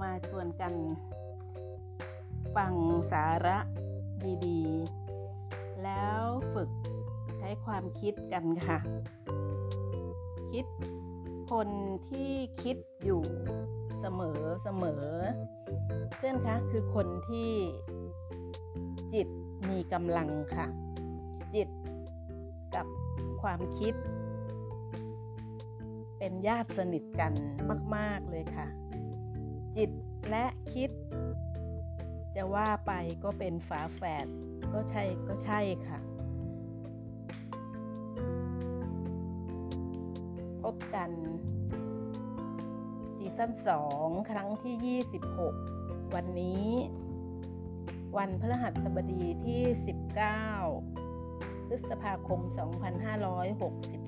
มาชวนกัน ฟังสาระดีๆ แล้วฝึกใช้ความคิดกันค่ะ คิดคนที่คิดอยู่เสมอเสมอเพื่อนคะคือคนที่จิตมีกำลังค่ะ จิตกับความคิด เป็นญาติสนิทกันมาก ๆ เลยค่ะ จิตและคิด จะว่าไปก็เป็นฝาแฝดก็ใช่ก็ใช่ค่ะ พบกันซีซั่น2 ครั้งที่ 26 วันนี้ วันพฤหัสบดีที่ 19 พฤษภาคม 2566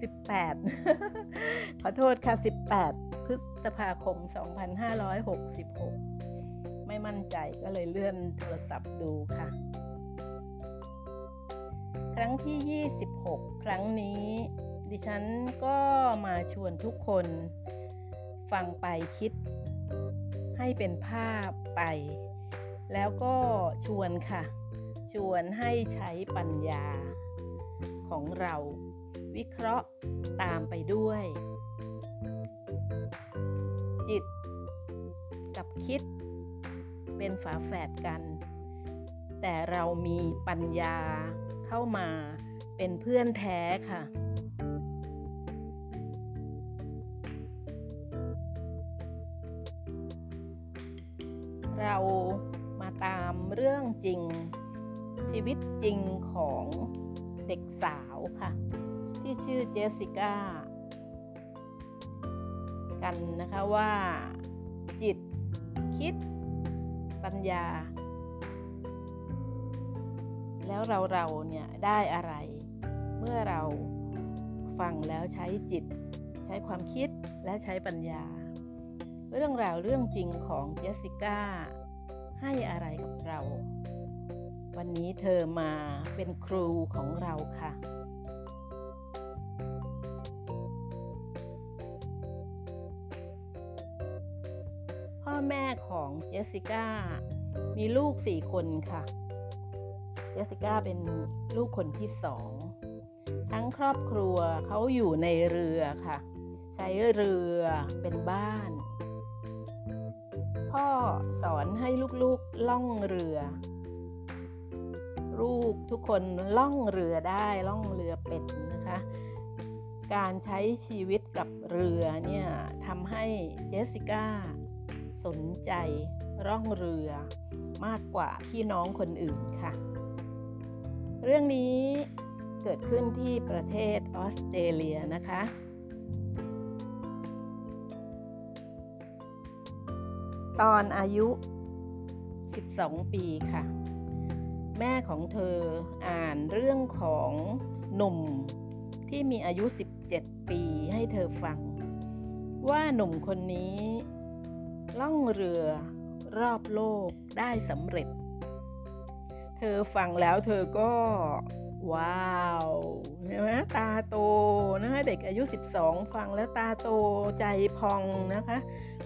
18 ขอโทษค่ะ 18 พฤษภาคม 2566 ไม่มั่นใจก็เลยเลื่อนโทรศัพท์ดูค่ะ ครั้งที่ 26 ครั้งนี้ ดิฉันก็มาชวนทุกคน ฟังไปคิด ให้เป็นภาพไป แล้วก็ชวนค่ะ ชวนให้ใช้ปัญญาของเรา วิเคราะห์ตามไปด้วย จิตกับคิดเป็นฝาแฝดกัน แต่เรามีปัญญาเข้ามาเป็นเพื่อนแท้ค่ะ เรามาตามเรื่องจริงชีวิตจริงของเด็กสาวค่ะ ที่ชื่อเจสสิก้ากันนะคะว่าจิตคิดปัญญา แล้วเราเราเนี่ยได้อะไร เมื่อเราฟังแล้วใช้จิต ใช้ความคิดและใช้ปัญญา เรื่องราวเรื่องจริงของเจสสิก้าให้อะไรกับเรา วันนี้เธอมาเป็นครูของเราค่ะ แม่ของเจสสิก้ามีลูกสี่คนค่ะ เจสสิก้าเป็นลูกคนที่สอง ทั้งครอบครัวเขาอยู่ในเรือค่ะ ใช้เรือเป็นบ้าน พ่อสอนให้ลูกๆล่องเรือ ลูกทุกคนล่องเรือได้ล่องเรือเป็ดนะคะการใช้ชีวิตกับเรือเนี่ยทำให้เจสสิก้า สนใจร่องเรือมากกว่าพี่น้องคนอื่นค่ะ เรื่องนี้เกิดขึ้นที่ประเทศออสเตรเลียนะคะ ตอนอายุ 12 ปีค่ะ แม่ของเธออ่านเรื่องของหนุ่มที่มีอายุ 17 ปีให้เธอฟัง ว่าหนุ่มคนนี้ ล่องเรือรอบโลกได้สำเร็จ เธอฟังแล้วเธอก็ ว้าวใช่ไหมตาโตนะคะเด็กอายุ 12 ฟังแล้วตาโตใจพองนะคะ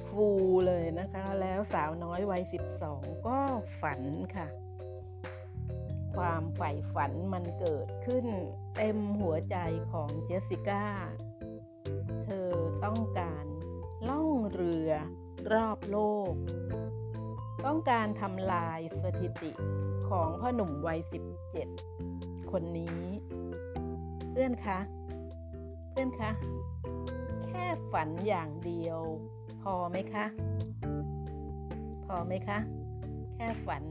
ฟูเลยนะคะ แล้วสาวน้อยวัย 12 ก็ฝันค่ะ ความใฝ่ฝันมันเกิดขึ้นเต็มหัวใจของเจสสิก้า เธอต้องการล่องเรือ รอบโลก ต้องการทำลายสถิติของพ่อหนุ่มวัย 17 คนนี้ เพื่อนคะ เพื่อนคะ แค่ฝันอย่างเดียว พอไหมคะ พอไหมคะ แค่ฝัน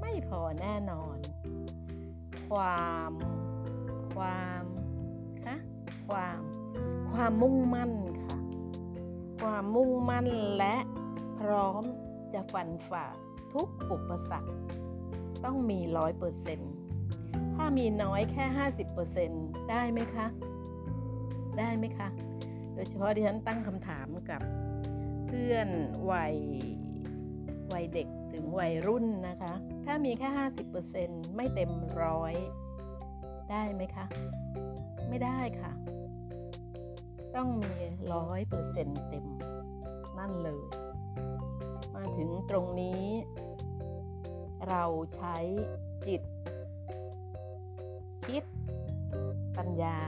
ไม่พอแน่นอน ความ ความ คะ ความ ความมุ่งมั่นค่ะ ความมุ่งมั่นและพร้อมจะฟันฝ่าทุกอุปสรรค ต้องมีร้อยเปอร์เซ็นต์ถ้ามีน้อยแค่ห้าสิบเปอร์เซ็นต์ได้ไหมคะ ได้ไหมคะ โดยเฉพาะที่ฉันตั้งคำถามกับเพื่อนวัยวัยเด็กถึงวัยรุ่นนะคะ ถ้ามีแค่ห้าสิบเปอร์เซ็นต์ไม่เต็มร้อย ได้ไหมคะ ไม่ได้ค่ะ ต้องมีร้อยเปอร์เซ็นเต็ม นั่นเลย มาถึงตรงนี้ เราใช้จิต คิด ปัญญา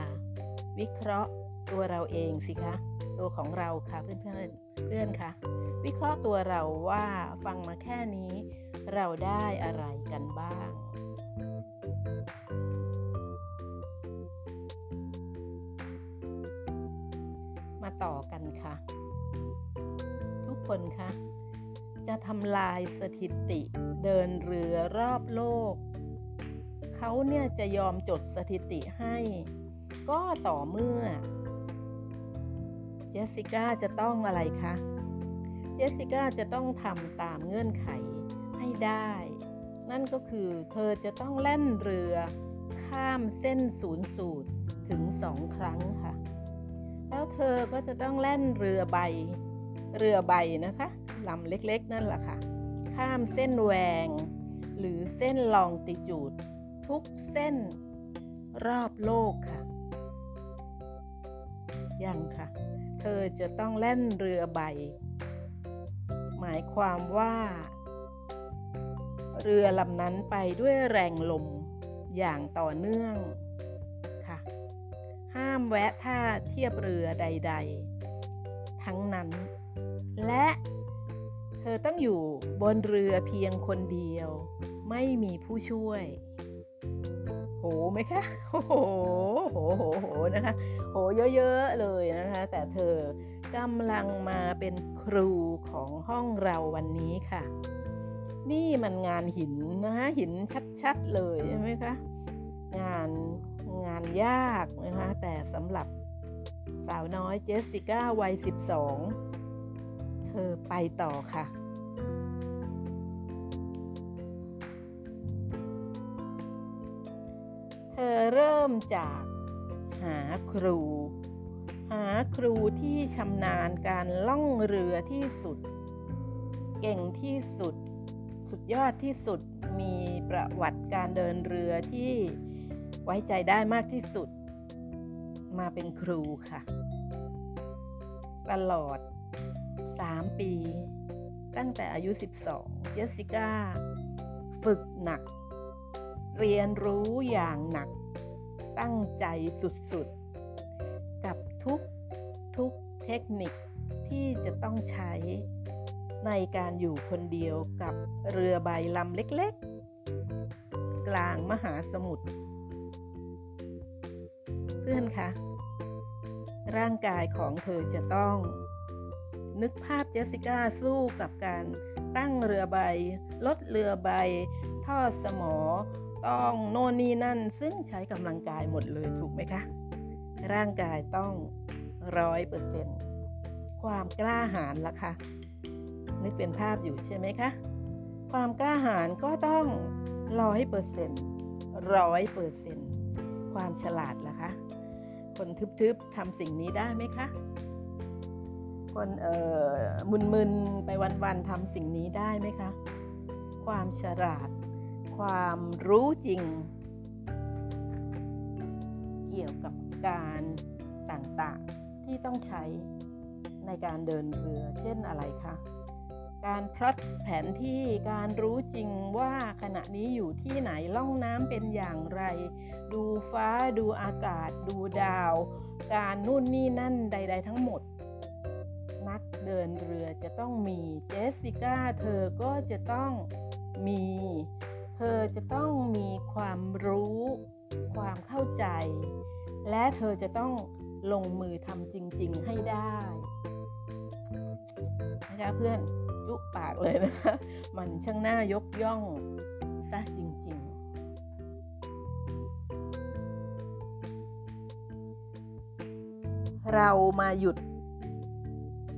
วิเคราะห์ตัวเราเองสิคะ ตัวของเราค่ะเพื่อนเพื่อนเพื่อนค่ะ วิเคราะห์ตัวเราว่าฟังมาแค่นี้ เราได้อะไรกันบ้าง ต่อกันค่ะ ทุกคนคะจะทำลายสถิติเดินเรือรอบโลก เขาเนี่ยจะยอมจดสถิติให้ ก็ต่อเมื่อ เจสสิก้าจะต้องอะไรคะ เจสสิก้าจะต้องทำตามเงื่อนไขให้ได้ นั่นก็คือเธอจะต้องแล่นเรือข้ามเส้นศูนย์สูตรถึงสองครั้งค่ะ แล้วเธอก็จะต้องแล่นเรือใบ เรือใบนะคะลำเล็กๆ นั่นแหละค่ะ ข้ามเส้นแหวง หรือเส้นลองติจูด ทุกเส้นรอบโลกค่ะ ยังค่ะ เธอจะต้องแล่นเรือใบ หมายความว่า เรือลำนั้นไปด้วยแรงลมอย่างต่อเนื่อง ห้ามแวะท่าเทียบเรือใด ๆ ทั้งนั้น และเธอต้องอยู่บนเรือเพียงคนเดียว ไม่มีผู้ช่วย โหไหมคะโอ้โหโหโหโหนะคะ โหเยอะๆเลยนะคะ แต่เธอกำลังมาเป็นครูของห้องเราวันนี้ค่ะ นี่มันงานหินนะคะหินชัดๆเลยใช่ไหมคะ งาน งานยากนะคะแต่สำหรับสาวน้อยเจสสิก้าวัย 12 เธอไปต่อค่ะเธอเริ่มจากหาครู หาครูที่ชำนาญการล่องเรือที่สุด เก่งที่สุด สุดยอดที่สุดมีประวัติการเดินเรือที่ ไว้ใจได้มากที่สุด มาเป็นครูค่ะ ตลอด 3 ปี ตั้งแต่อายุ 12 เจสสิก้า ฝึกหนัก เรียนรู้อย่างหนัก ตั้งใจสุดๆ กับทุกทุกเทคนิคที่จะต้องใช้ในการอยู่คนเดียวกับเรือใบลำเล็กๆ กลางมหาสมุทร พื่อนคะร่างกายของเธอจะต้อง นึกภาพเจสสิก้าสู้กับการตั้งเรือใบ ลดเรือใบ ทอดสมอ ต้องโน่นนี่นั่น ซึ่งใช้กำลังกายหมดเลยถูกไหมคะ ร่างกายต้องร้อยเปอร์เซ็นต์ความกล้าหาญล่ะคะนึกเป็นภาพอยู่ใช่ไหมคะ ความกล้าหาญก็ต้องร้อยเปอร์เซ็นต์ร้อยเปอร์เซ็นต์ความฉลาดล่ะ คนทึบๆทำสิ่งนี้ได้ไหมคะ คนเอ่อมึนๆไปวันๆทำสิ่งนี้ได้ไหมคะ ความฉลาด ความรู้จริง เกี่ยวกับการต่างๆที่ต้องใช้ในการเดินเรือ เช่นอะไรคะการพลอตแผนที่การรู้จริงว่าขณะนี้อยู่ที่ไหนล่องน้ำเป็นอย่างไร ดูฟ้าดูอากาศ ดูดาว การนู่นนี่นั่นใด ๆ ทั้งหมด นักเดินเรือจะต้องมีเจสสิก้าเธอก็จะต้องมี เธอจะต้องมีความรู้ ความเข้าใจ และเธอจะต้องลงมือทำจริง ๆ ให้ได้นะคะเพื่อนจุปากเลยนะคะ มันช่างน่ายกย่องซะจริง ๆ เรามาหยุด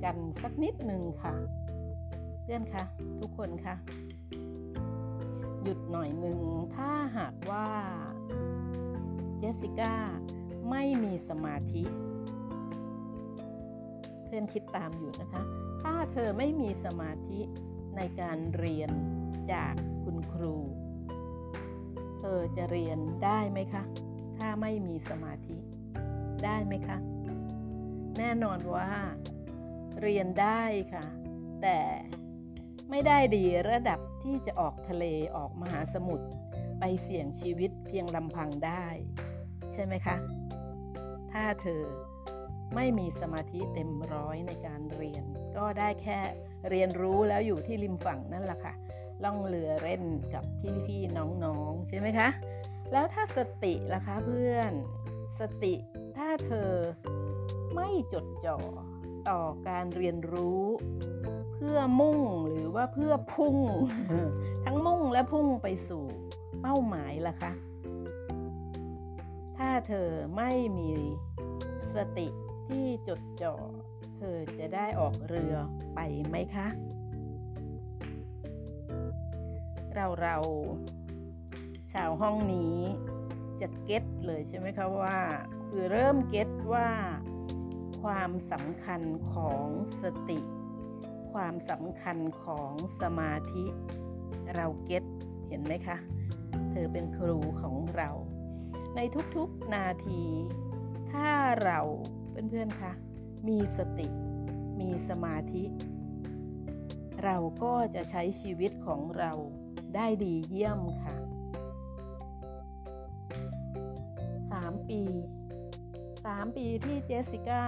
กันสักนิดหนึ่งค่ะ เพื่อนคะทุกคนคะหยุดหน่อยหนึ่งถ้าหากว่าเจสสิก้าไม่มีสมาธิ เพื่อนคิดตามอยู่นะคะ ถ้าเธอไม่มีสมาธิในการเรียนจากคุณครู เธอจะเรียนได้ไหมคะ ถ้าไม่มีสมาธิได้ไหมคะ แน่นอนว่า เรียนได้ค่ะ แต่ไม่ได้ดีระดับที่จะออกทะเลออกมหาสมุทรไปเสี่ยงชีวิตเพียงลำพังได้ ใช่ไหมคะ ถ้าเธอไม่มีสมาธิเต็มร้อยในการเรียน ก็ได้แค่เรียนรู้แล้วอยู่ที่ริมฝั่งนั่นแหละค่ะล่องเรือเล่นกับพี่ๆน้องๆ ใช่ไหมคะ แล้วถ้าสติล่ะคะเพื่อนสติถ้าเธอ ไม่จดจ่อต่อการเรียนรู้ เพื่อมุ่งหรือว่าเพื่อพุ่ง ทั้งมุ่งและพุ่งไปสู่เป้าหมายล่ะคะ ถ้าเธอไม่มีสติที่จดจ่อ เธอจะได้ออกเรือไปไหมคะ เราเราชาวห้องนี้จะเก็ตเลยใช่ไหมคะว่า คือเริ่มเก็ตว่า ความสำคัญของสติ ความสำคัญของสมาธิ เราเก็ตเห็นไหมคะ เธอเป็นครูของเรา ในทุกๆนาที ถ้าเราเพื่อนๆคะมีสติ มีสมาธิ เราก็จะใช้ชีวิตของเราได้ดีเยี่ยมค่ะสามปี สามปีที่เจสสิก้า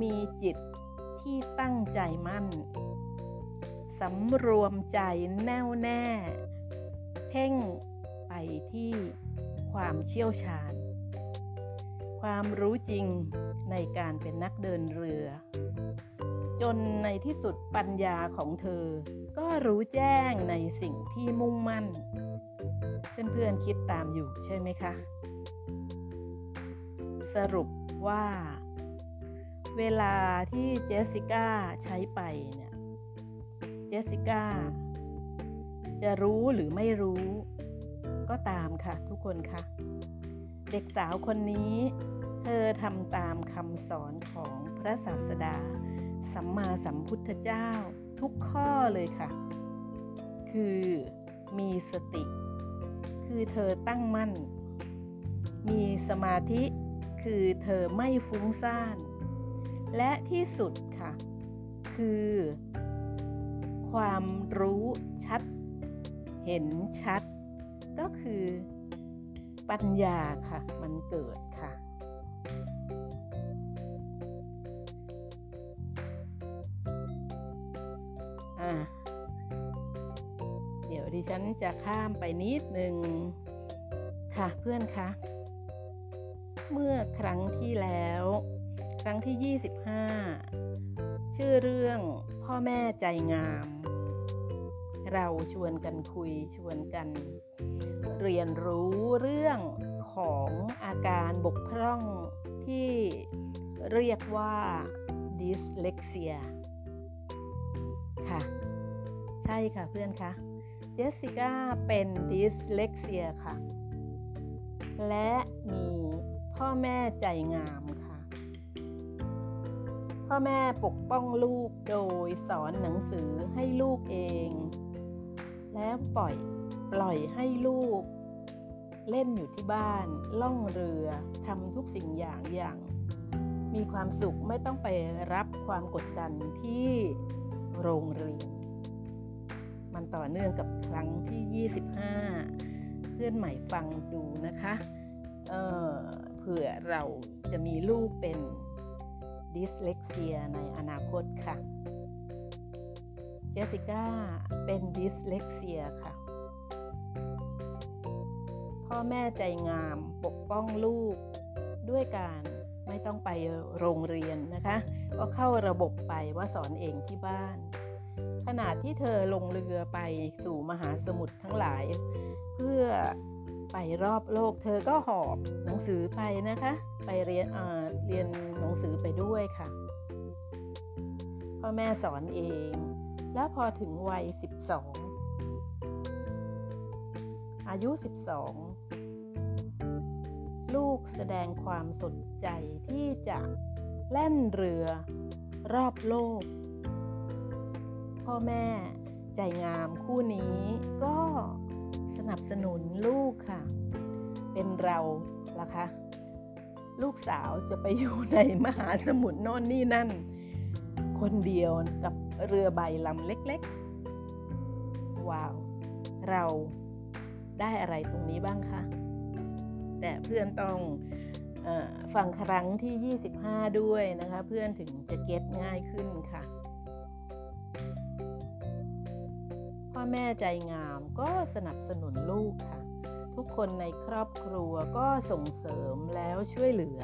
มีจิตที่ตั้งใจมั่น สำรวมใจแน่วแน่ เพ่งไปที่ความเชี่ยวชาญ ความรู้จริงในการเป็นนักเดินเรือ จนในที่สุดปัญญาของเธอ ก็รู้แจ้งในสิ่งที่มุ่งมั่น เพื่อนๆคิดตามอยู่ใช่ไหมคะ สรุปว่า เวลาที่เจสสิก้าใช้ไปเนี่ย เจสสิก้าจะรู้หรือไม่รู้ ก็ตามค่ะ ทุกคนค่ะ เด็กสาวคนนี้ เธอทำตามคำสอนของพระศาสดา สัมมาสัมพุทธเจ้าทุกข้อเลยค่ะ คือมีสติ คือเธอตั้งมั่น มีสมาธิ คือเธอไม่ฟุ้งซ่าน และที่สุดค่ะ คือ ความรู้ชัด เห็นชัด ก็คือปัญญาค่ะ มันเกิดค่ะ เดี๋ยวดิฉันจะข้ามไปนิดนึงค่ะเพื่อนคะ เมื่อครั้งที่แล้ว ครั้งที่ 25 ชื่อเรื่องพ่อแม่ใจงาม เราชวนกันคุยชวนกัน เรียนรู้เรื่องของอาการบกพร่องที่เรียกว่า dyslexia ค่ะ ใช่ค่ะเพื่อนคะเจสสิก้าเป็นดิสเลกเซียค่ะ และมี พ่อแม่ใจงามค่ะ พ่อแม่ปกป้องลูกโดยสอนหนังสือให้ลูกเอง แล้วปล่อยปล่อยให้ลูก เล่นอยู่ที่บ้าน ล่องเรือทำทุกสิ่งอย่างอย่าง มีความสุขไม่ต้องไปรับความกดดันที่โรงเรียน มันต่อเนื่องกับครั้งที่ 25 เพื่อนใหม่ฟังดูนะคะเเผื่อเราจะมีลูกเป็นดิสเลกเซียในอนาคตค่ะ เจสสิก้าเป็นดิสเลกเซียค่ะ พ่อแม่ใจงามปกป้องลูกด้วยการไม่ต้องไปโรงเรียนนะคะ ก็เข้าระบบไปว่าสอนเองที่บ้าน ขณะที่เธอลงเรือไปสู่มหาสมุทรทั้งหลาย เพื่อ ไปรอบโลก เธอก็หอบหนังสือไปนะคะ ไปเรียนเรียนหนังสือไปด้วยค่ะ พ่อแม่สอนเอง แล้วพอถึงวัย 12 อายุ 12 ลูกแสดงความสนใจที่จะแล่นเรือรอบโลก พ่อแม่ใจงามคู่นี้ก็ นับสนุนลูกค่ะ เป็นเราล่ะคะ ลูกสาวจะไปอยู่ในมหาสมุทรโน่นนี่นั่น คนเดียวกับเรือใบลำเล็กๆ ว้าว เราได้อะไรตรงนี้บ้างคะ แต่เพื่อนต้องอฟังครั้งที่ 25 ด้วยนะคะ เพื่อนถึงจะเก็ตง่ายขึ้นค่ะ แม่ใจงามก็สนับสนุนลูกค่ะ ทุกคนในครอบครัวก็ส่งเสริมแล้วช่วยเหลือ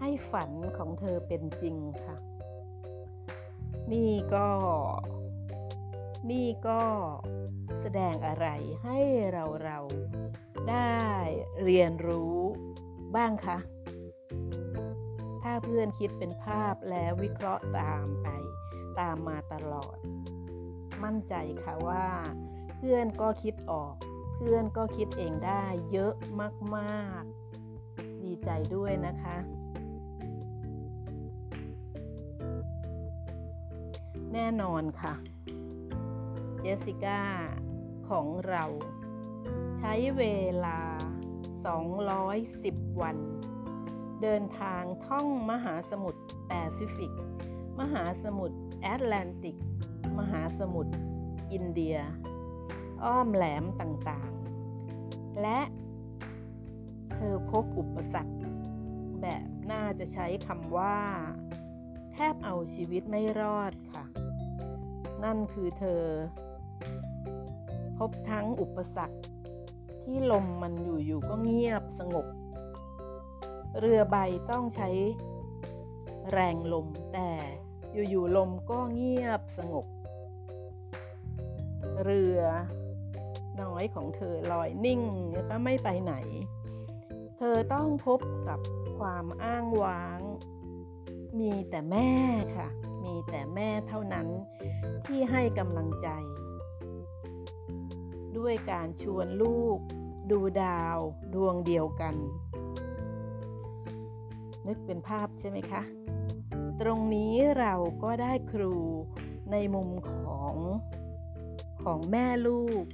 ให้ฝันของเธอเป็นจริงค่ะ นี่ก็ นี่ก็แสดงอะไรให้เราเราได้เรียนรู้บ้างคะถ้าเพื่อนคิดเป็นภาพแล้ววิเคราะห์ตามไปตามมาตลอด มั่นใจค่ะว่า เพื่อนก็คิดออก เพื่อนก็คิดเองได้เยอะมากๆ ดีใจด้วยนะคะ แน่นอนค่ะ เจสสิก้าของเรา ใช้เวลา 210 วัน เดินทางท่องมหาสมุทรแปซิฟิก มหาสมุทรแอตแลนติก มหาสมุทรอินเดีย อ้อมแหลมต่างๆ และเธอพบอุปสรรค แบบน่าจะใช้คำว่า แทบเอาชีวิตไม่รอดค่ะ นั่นคือเธอ พบทั้งอุปสรรค ที่ลมมันอยู่ๆก็เงียบสงบ เรือใบต้องใช้แรงลมแต่อยู่ๆลมก็เงียบสงบ เรือน้อยของเธอลอยนิ่งก็ไม่ไปไหน เธอต้องพบกับความอ้างว้าง มีแต่แม่ค่ะ มีแต่แม่เท่านั้นที่ให้กำลังใจ ด้วยการชวนลูก ดูดาวดวงเดียวกัน นึกเป็นภาพใช่ไหมคะ ตรงนี้เราก็ได้ครูในมุมของ ของแม่ลูก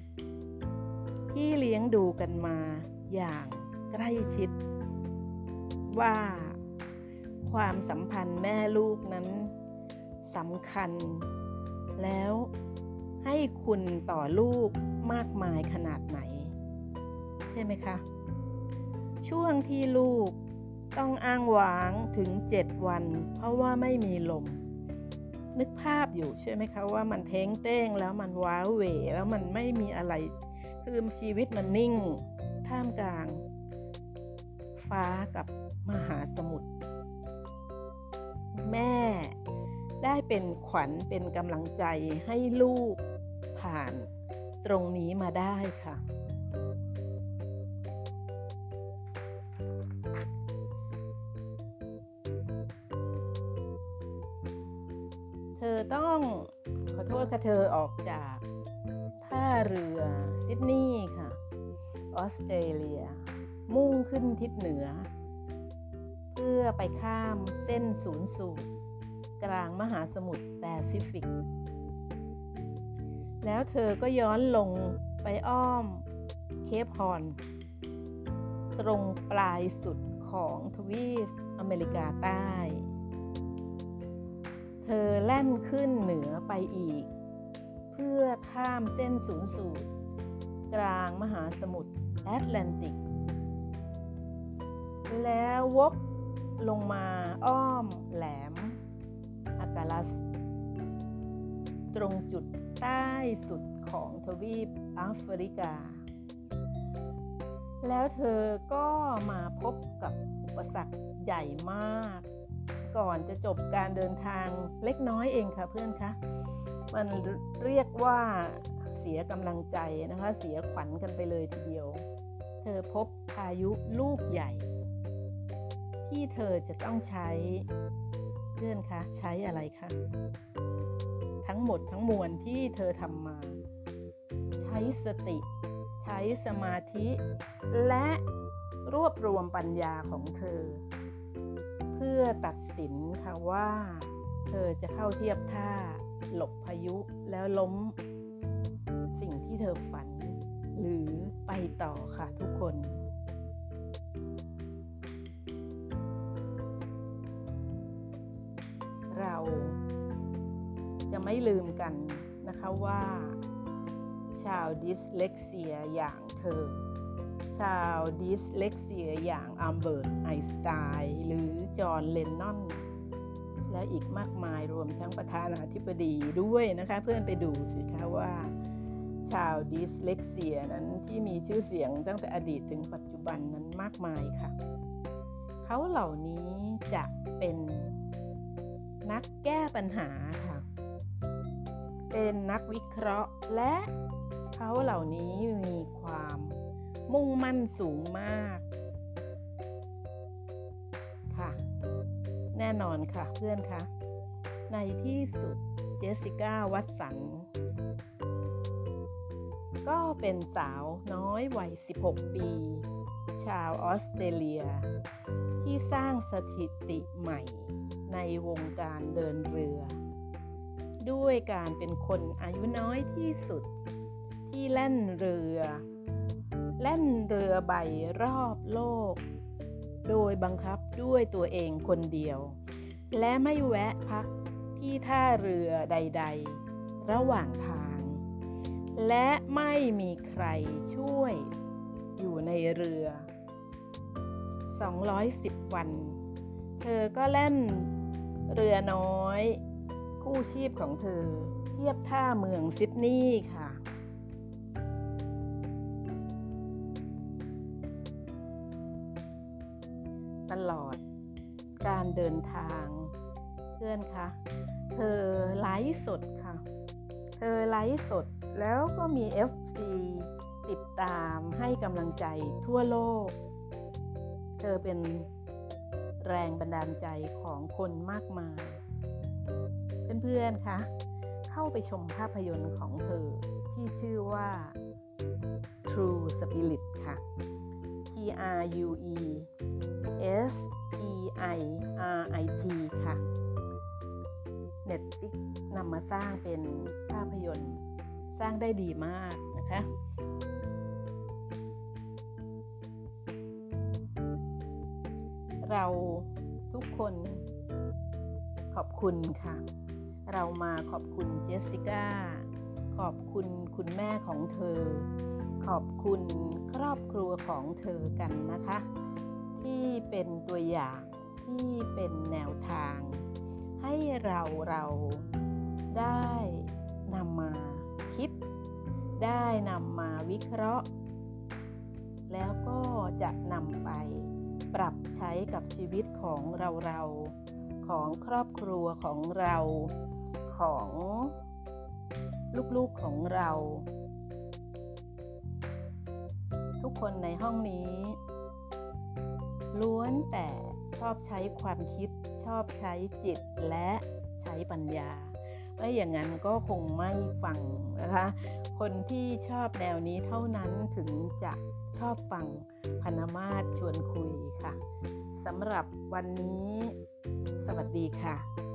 ที่เลี้ยงดูกันมาอย่างใกล้ชิด ว่าความสัมพันธ์แม่ลูกนั้นสำคัญ แล้วให้คุณต่อลูกมากมายขนาดไหน ใช่ไหมคะ ช่วงที่ลูกต้องอ้างว้างถึงเจ็ดวัน เพราะว่าไม่มีลม นึกภาพอยู่ใช่ไหมคะว่ามันเท้งเต้งแล้วมันว้าเหวแล้วมันไม่มีอะไร คือชีวิตมันนิ่ง ท่ามกลาง ฟ้ากับมหาสมุทรแม่ได้เป็นขวัญเป็นกำลังใจให้ลูกผ่านตรงนี้มาได้ค่ะ ต้องขอโทษค่ะเธอออกจากท่าเรือซิดนีย์ค่ะ ออสเตรเลีย มุ่งขึ้นทิศเหนือ เพื่อไปข้ามเส้นศูนย์สูตรกลางมหาสมุทรแปซิฟิก แล้วเธอก็ย้อนลงไปอ้อมเคปฮอน ตรงปลายสุดของทวีปอเมริกาใต้ เธอแล่นขึ้นเหนือไปอีก เพื่อข้ามเส้นศูนย์สูตร กลางมหาสมุทรแอตแลนติก แล้ววกลงมาอ้อมแหลมอากาลัส ตรงจุดใต้สุดของทวีปแอฟริกา แล้วเธอก็มาพบกับอุปสรรคใหญ่มาก ก่อนจะจบการเดินทางเล็กน้อยเองค่ะเพื่อนคะมันเรียกว่าเสียกำลังใจนะคะ เสียขวัญกันไปเลยทีเดียว เธอพบพายุลูกใหญ่ ที่เธอจะต้องใช้เพื่อนคะใช้อะไรคะทั้งหมดทั้งมวลที่เธอทำมา ใช้สติ ใช้สมาธิ และรวบรวมปัญญาของเธอ พื่อตัดสินค่ะว่า เธอจะเข้าเทียบท่าหลบพายุแล้วล้มสิ่งที่เธอฝัน หรือไปต่อค่ะทุกคน เราจะไม่ลืมกันนะคะว่า ชาว dyslexia อย่างเธอ ชาว dyslexia อย่างอัลเบิร์ตไอน์สไตน์หรือจอห์นเลนนอน และอีกมากมายรวมทั้งประธานาธิบดีด้วยนะคะเพื่อนไปดูสิคะว่า ชาวดิสเลกเซียนั้นที่มีชื่อเสียงตั้งแต่อดีตถึงปัจจุบันนั้นมากมายค่ะ เขาเหล่านี้จะเป็นนักแก้ปัญหาค่ะ เป็นนักวิเคราะห์และเขาเหล่านี้มีความ มุ่งมั่นสูงมากค่ะ แน่นอนค่ะเพื่อนคะในที่สุดเจสสิก้าวัตสัน ก็เป็นสาวน้อยวัย 16 ปี ชาวออสเตรเลีย ที่สร้างสถิติใหม่ในวงการเดินเรือ ด้วยการเป็นคนอายุน้อยที่สุดที่แล่นเรือ แล่นเรือใบรอบโลก โดยบังคับด้วยตัวเองคนเดียว และไม่แวะพักที่ท่าเรือใด ๆ ระหว่างทาง และไม่มีใครช่วยอยู่ในเรือ 210 วัน เธอก็เล่นเรือน้อย คู่ชีพของเธอ เทียบท่าเมืองซิดนีย์ค่ะ ลอดการเดินทาง เพื่อนคะเธอไลฟ์สดค่ะ เธอไลฟ์สดแล้วก็มี FC ติดตามให้กำลังใจทั่วโลก เธอเป็นแรงบันดาลใจของคนมากมาย เพื่อนๆคะเข้าไปชมภาพยนตร์ของเธอที่ชื่อว่า True Spirit ค่ะ R U E S P I R I T ค่ะ Netflix นำมาสร้างเป็นภาพยนตร์ สร้างได้ดีมากนะคะ เราทุกคนขอบคุณค่ะ เรามาขอบคุณเจสสิก้า ขอบคุณคุณแม่ของเธอ ขอบคุณครอบครัวของเธอกันนะคะ ที่เป็นตัวอย่างที่เป็นแนวทาง ให้เราเราได้นำมาคิด ได้นำมาวิเคราะห์ แล้วก็จะนำไปปรับใช้กับชีวิตของเราเราของครอบครัวของเราของลูกๆของเรา ทุกคนในห้องนี้ ล้วนแต่ชอบใช้ความคิด ชอบใช้จิตและใช้ปัญญาไม่อย่างนั้นก็คงไม่ฟังนะคะ คนที่ชอบแนวนี้เท่านั้นถึงจะชอบฟังพนมาศชวนคุยค่ะสำหรับวันนี้ สวัสดีค่ะ